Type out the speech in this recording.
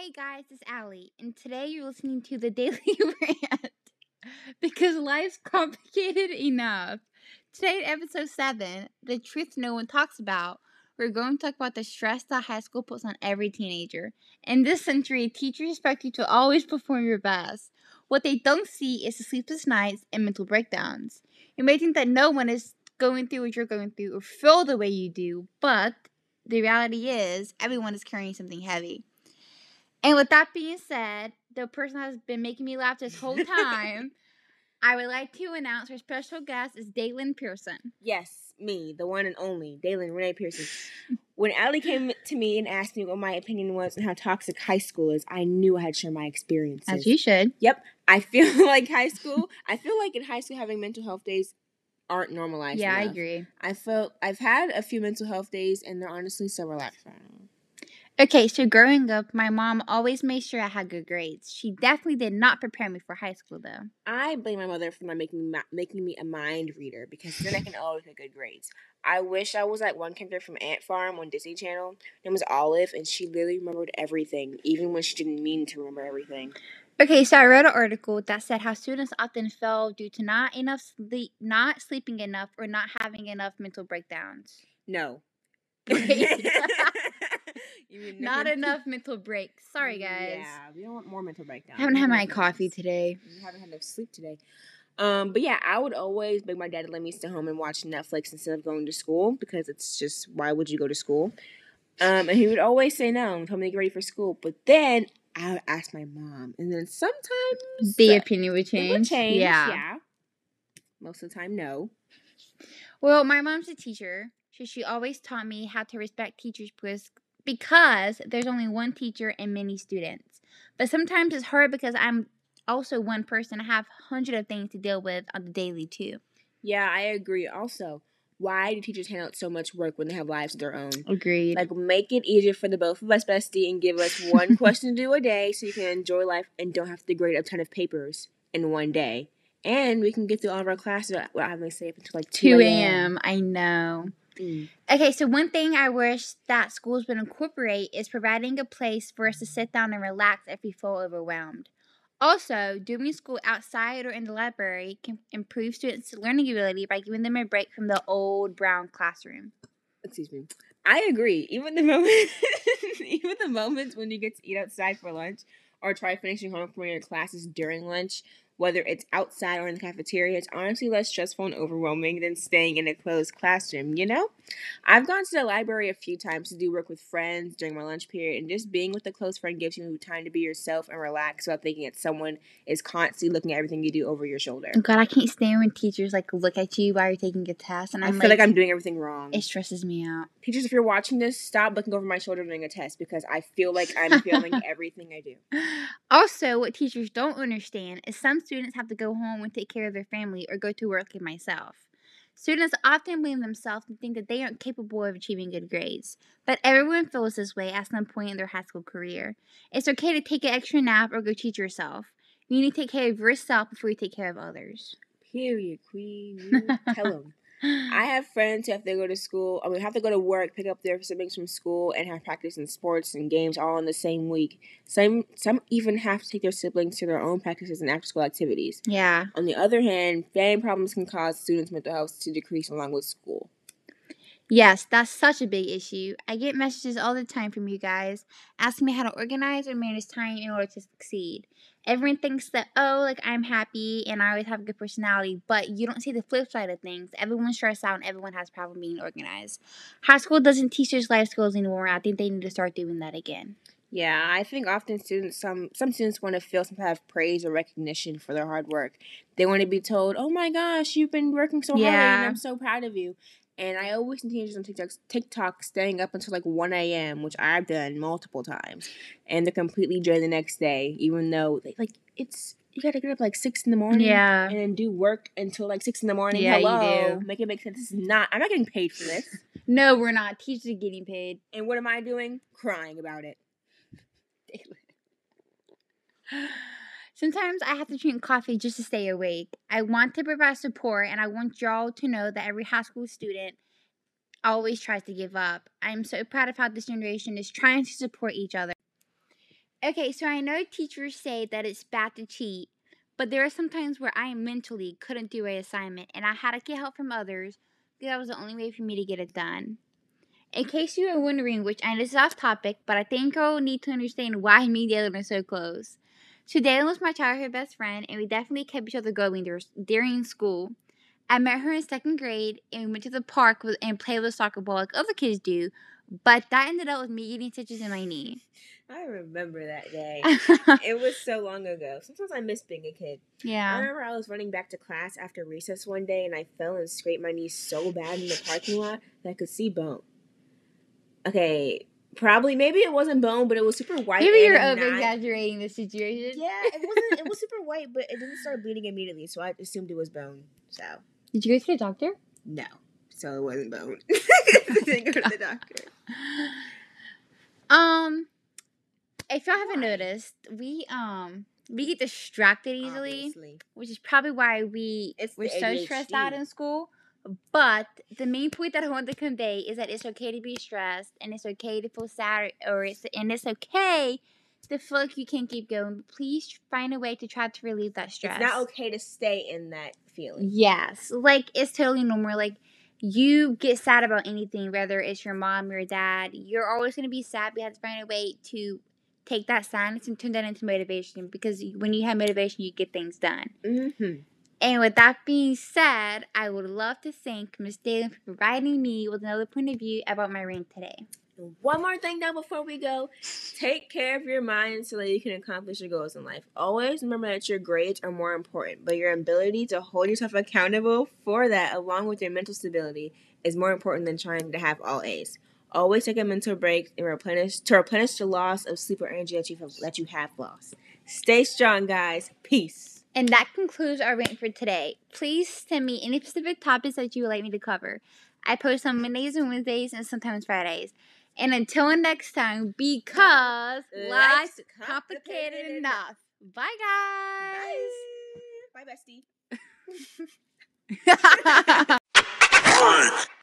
Hey guys, it's Allie, and today you're listening to the Daily Rant because life's complicated enough. Today, episode 7, The Truth No One Talks About, we're going to talk about the stress that high school puts on every teenager. In this century, teachers expect you to always perform your best. What they don't see is the sleepless nights and mental breakdowns. You may think that no one is going through what you're going through or feel the way you do, but the reality is everyone is carrying something heavy. And with that being said, the person that has been making me laugh this whole time, I would like to announce our special guest is Dalen Pearson. Yes, me, the one and only, Dalen Renee Pearson. When Allie came to me and asked me what my opinion was on how toxic high school is, I knew I had to share my experiences. As you should. Yep. I feel like high school, I feel like in high school having mental health days aren't normalized. Yeah, I agree. I felt I've had a few mental health days and they're honestly so relaxing. Okay, so growing up, my mom always made sure I had good grades. She definitely did not prepare me for high school, though. I blame my mother for not making me, making me a mind reader because then I can always get good grades. I wish I was like one character from Ant Farm on Disney Channel. Her name was Olive, and she literally remembered everything, even when she didn't mean to remember everything. Okay, so I read an article that said how students often fail due to not enough sleep, not sleeping enough, or not having enough mental breakdowns. No. You Not enough mental breaks. Sorry, guys. Yeah, we don't want more mental breakdown. I haven't had my coffee today. We haven't had enough sleep today. Um, but yeah, I would always beg my dad to let me stay home and watch Netflix instead of going to school because it's just why would you go to school? Um, and he would always say no and tell me to get ready for school. But then I would ask my mom, and then sometimes The opinion would change. would change. Yeah. yeah. Most of the time, no. Well, my mom's a teacher, so she always taught me how to respect teachers because because there's only one teacher and many students. But sometimes it's hard because I'm also one person. I have hundreds of things to deal with on the daily too. Yeah, I agree. Also, why do teachers hand out so much work when they have lives of their own? Agreed. Like, make it easier for the both of us, bestie, and give us one question to do a day so you can enjoy life and don't have to grade a ton of papers in one day. And we can get through all of our classes without having to stay up until like 2 2 a.m. a.m. I know. Mm. Okay, so one thing I wish that schools would incorporate is providing a place for us to sit down and relax if we feel overwhelmed. Also, doing school outside or in the library can improve students' learning ability by giving them a break from the old brown classroom. Excuse me. I agree. Even the moment, even the moments when you get to eat outside for lunch or try finishing homework from your classes during lunch, whether it's outside or in the cafeteria, it's honestly less stressful and overwhelming than staying in a closed classroom, you know? I've gone to the library a few times to do work with friends during my lunch period, and just being with a close friend gives you time to be yourself and relax without thinking that someone is constantly looking at everything you do over your shoulder. Oh God, I can't stand when teachers like look at you while you're taking a test, and I I'm feel like I'm doing everything wrong. it stresses me out. Teachers, if you're watching this, stop looking over my shoulder during a test because I feel like I'm failing everything I do. Also, what teachers don't understand is some students have to go home and take care of their family or go to work like myself. Students often blame themselves and think that they aren't capable of achieving good grades. But everyone feels this way at some point in their high school career. It's okay to take an extra nap or go teach yourself. You need to take care of yourself before you take care of others. Period, queen. You Tell them. I have friends who have to go to school. I mean, have to go to work, pick up their siblings from school, and have practice in sports and games all in the same week. Some some even have to take their siblings to their own practices and after school activities. yeah. On the other hand, family problems can cause students' mental health to decrease along with school. Yes, that's such a big issue. I get messages all the time from you guys asking me how to organize or manage time in order to succeed. Everyone thinks that, oh, like I'm happy and I always have a good personality, but you don't see the flip side of things. Everyone's stressed out and everyone has problem being organized. High school doesn't teach us life skills anymore. I think they need to start doing that again. Yeah, I think often students some some students want to feel some kind of praise or recognition for their hard work. They want to be told, "Oh my gosh, you've been working so hard, and I'm so proud of you." And I always see teenagers on TikTok, TikTok staying up until like one a.m., which I've done multiple times, and they're completely drained the next day, even though they like it's you gotta get up like six in the morning, Yeah. and then do work until like six in the morning. Yeah, you Hello, do. make it make sense. This is not. I'm not getting paid for this. No, we're not. Teachers are getting paid. and what am I doing? Crying about it. Sometimes I have to drink coffee just to stay awake. I want to provide support and I want y'all to know that every high school student always tries to give up. I'm so proud of how this generation is trying to support each other. Okay, so I know teachers say that it's bad to cheat, but there are some times where I mentally couldn't do a assignment and I had to get help from others because that was the only way for me to get it done. In case you are wondering, which I know this is off topic, but I think you'll need to understand why me and Dalen are so close. So Dalen was my childhood best friend, and we definitely kept each other going during school. I met her in second grade, and we went to the park with, and played with a soccer ball like other kids do, but that ended up with me getting stitches in my knee. I remember that day. it was so long ago. Sometimes I miss being a kid. Yeah. I remember I was running back to class after recess one day and I fell and scraped my knee so bad in the parking lot that I could see bone. Okay, probably maybe it wasn't bone, but it was super white. Maybe you're over exaggerating the situation. Yeah, it wasn't. It was super white, but it didn't start bleeding immediately, so I assumed it was bone. So Did you go to the doctor? no, so it wasn't bone. Didn't go to the doctor. Um, if y'all haven't noticed, we um we get distracted easily, Obviously. which is probably why we It's we're so stressed out in school. But the main point that I want to convey is that it's okay to be stressed, and it's okay to feel sad, or it's and it's okay to feel like you can't keep going. Please find a way to try to relieve that stress. It's not okay to stay in that feeling. Yes, like it's totally normal. Like you get sad about anything, whether it's your mom, or your dad, you're always gonna be sad. You have to find a way to take that sadness and turn that into motivation because when you have motivation, you get things done. Mm-hmm. And with that being said, I would love to thank Ms. Dalen for providing me with another point of view about my rant today. One more thing though before we go. Take care of your mind so that you can accomplish your goals in life. Always remember that your grades are more important, but your ability to hold yourself accountable for that along with your mental stability is more important than trying to have all A's. Always take a mental break and replenish to replenish the loss of sleep or energy that you that you have lost. Stay strong, guys. Peace. And that concludes our rant for today. Please send me any specific topics that you would like me to cover. I post on Mondays and Wednesdays and sometimes Fridays. And until next time, because life's Life's complicated enough. Bye, Bye. guys. Bye, bestie.